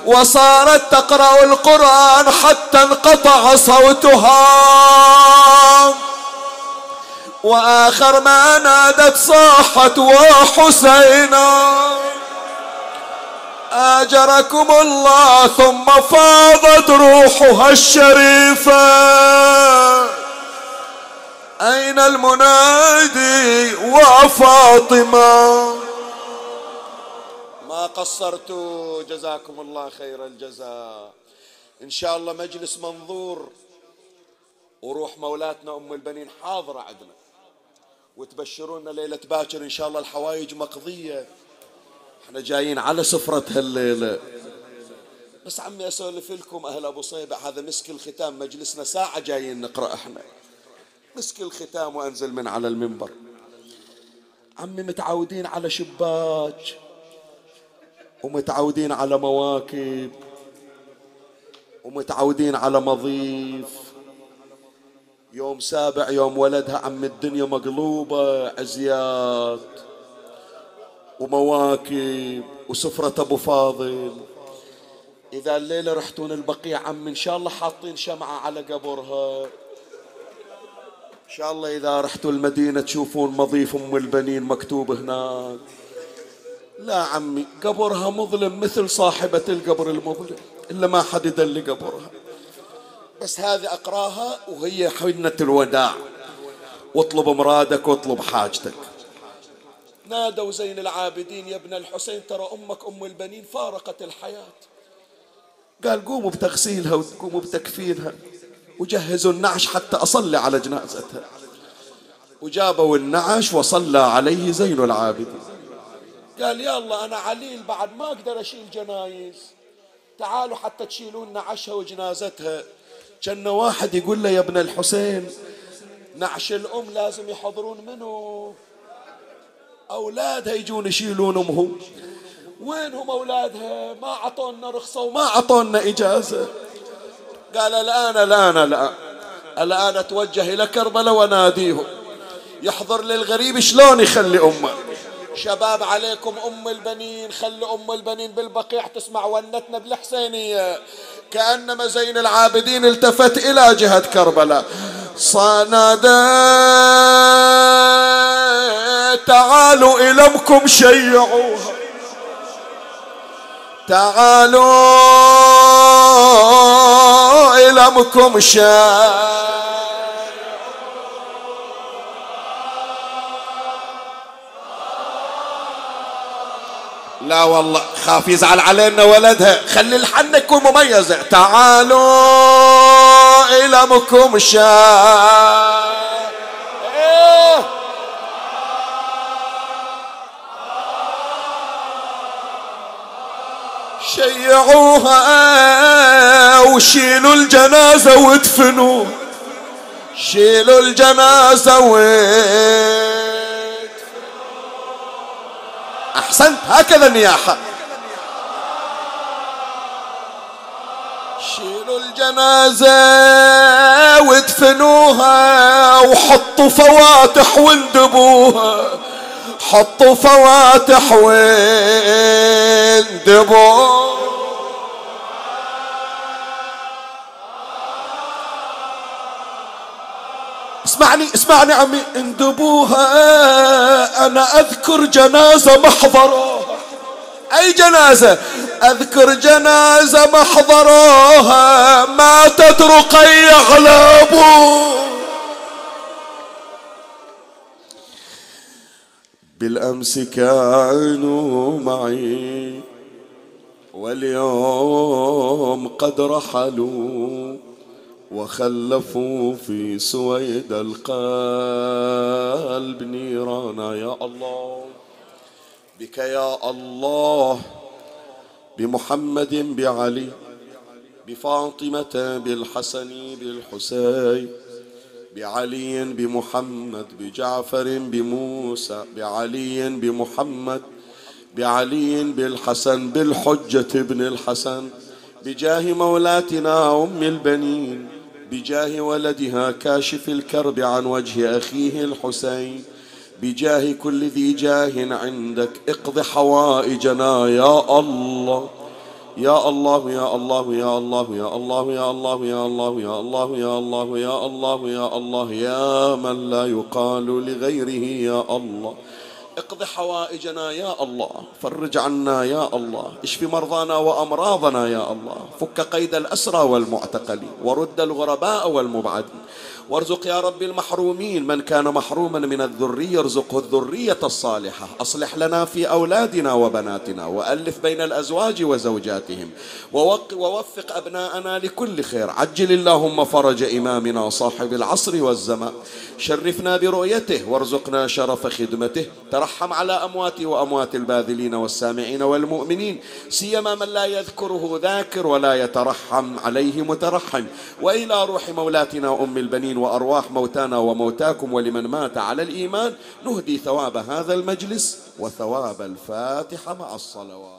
وصارت تقرأ القرآن حتى انقطع صوتها. وآخر ما نادت صاحت وحسينا. آجركم الله ثم فاضت روحها الشريفة. أين المنادي وفاطمة ما قصرت جزاكم الله خير الجزاء. إن شاء الله مجلس منظور وروح مولاتنا أم البنين حاضرة عندنا. وتبشرونا ليلة باكر إن شاء الله الحوايج مقضية. إحنا جايين على سفرة هالليلة. بس عمي أسولف لكم أهل أبو صيبة هذا مسك الختام مجلسنا ساعة جايين نقرأ إحنا. مسك الختام وأنزل من على المنبر. عمي متعودين على شباك ومتعودين على مواكب ومتعودين على مضيف. يوم سابع يوم ولدها عم الدنيا مقلوبة عزيات ومواكب وسفرة أبو فاضل. إذا الليلة رحتون البقيع عم إن شاء الله حاطين شمعة على قبرها إن شاء الله إذا رحتوا المدينة تشوفون مضيف أم البنين مكتوب هناك. لا عمي قبرها مظلم مثل صاحبة القبر المظلم إلا ما حد يدل قبرها بس هذه أقراها وهي حنة الوداع. واطلب مرادك واطلب حاجتك. نادوا زين العابدين يا ابن الحسين ترى أمك أم البنين فارقت الحياة. قال قوموا بتغسيلها وقوموا بتكفينها وجهزوا النعش حتى أصلي على جنازتها. وجابوا النعش وصلى عليه زين العابدين. قال يا الله أنا عليل بعد ما أقدر أشيل جنايز. تعالوا حتى تشيلون نعشها وجنازتها. كان واحد يقول له يا ابن الحسين نعش الأم لازم يحضرون منه. أولادها يجون يشيلون أمهم. وينهم أولادها؟ ما عطونا رخصة وما عطونا إجازة. قال الآن الآن الآن الآن أتوجه إلى كربلاء وناديهم. يحضر للغريب شلون يخلي أمه؟ شباب عليكم أم البنين خلي أم البنين بالبقيع تسمع ونتنا بالحسينية. كأنما زين العابدين التفت إلى جهة كربلاء. صنادى تعالوا إلى أمكم شيعوها. تعالوا إلى مكم لا والله خاف يزعل علينا ولدها. خلي الحن يكون مميز. تعالوا إلى مكم شاء شيعوها وشيلوا الجنازة وادفنوا. شيلوا الجنازة وادفنوا. أحسنت. هكذا النياحة شيلوا الجنازة وادفنوها وحطوا فواتح واندبوها. حطوا فواتح واندبوها. اسمعني اسمعني عمي. اندبوها أنا أذكر جنازة محضروها أي جنازة؟ أذكر جنازة محضروها ماتت رقية على ابوه بالأمس كانوا معي واليوم قد رحلوا. وخلفوا في سويد القلب نيرانا. يا الله بك يا الله بمحمد بعلي بفاطمة بالحسن بالحسين بعلي بمحمد بجعفر بموسى بعلي بمحمد بعلي بالحسن بالحجة ابن الحسن بجاه مولاتنا أم البنين بجاه ولدها كاشف الكرب عن وجه أخيه الحسين بجاه كل ذي جاه عندك اقض حوائجنا يا الله يا الله يا الله يا الله يا الله يا الله يا الله يا الله يا الله يا الله يا الله يا من لا يقال لغيره يا الله اقض حوائجنا يا الله فرج عنا يا الله اشف مرضانا وأمراضنا يا الله فك قيد الأسرى والمعتقلين ورد الغرباء والمبعدين. وارزق يا رب المحرومين. من كان محروما من الذرية ارزقه الذرية الصالحة. أصلح لنا في أولادنا وبناتنا وألف بين الأزواج وزوجاتهم. ووفق أبناءنا لكل خير. عجل اللهم فرج إمامنا صاحب العصر والزمان. شرفنا برؤيته وارزقنا شرف خدمته. ترحم على أموات وأموات الباذلين والسامعين والمؤمنين. سيما من لا يذكره ذاكر ولا يترحم عليه مترحم. وإلى روح مولاتنا أم البنين وأرواح موتانا وموتاكم ولمن مات على الإيمان نهدي ثواب هذا المجلس وثواب الفاتحة مع الصلوات.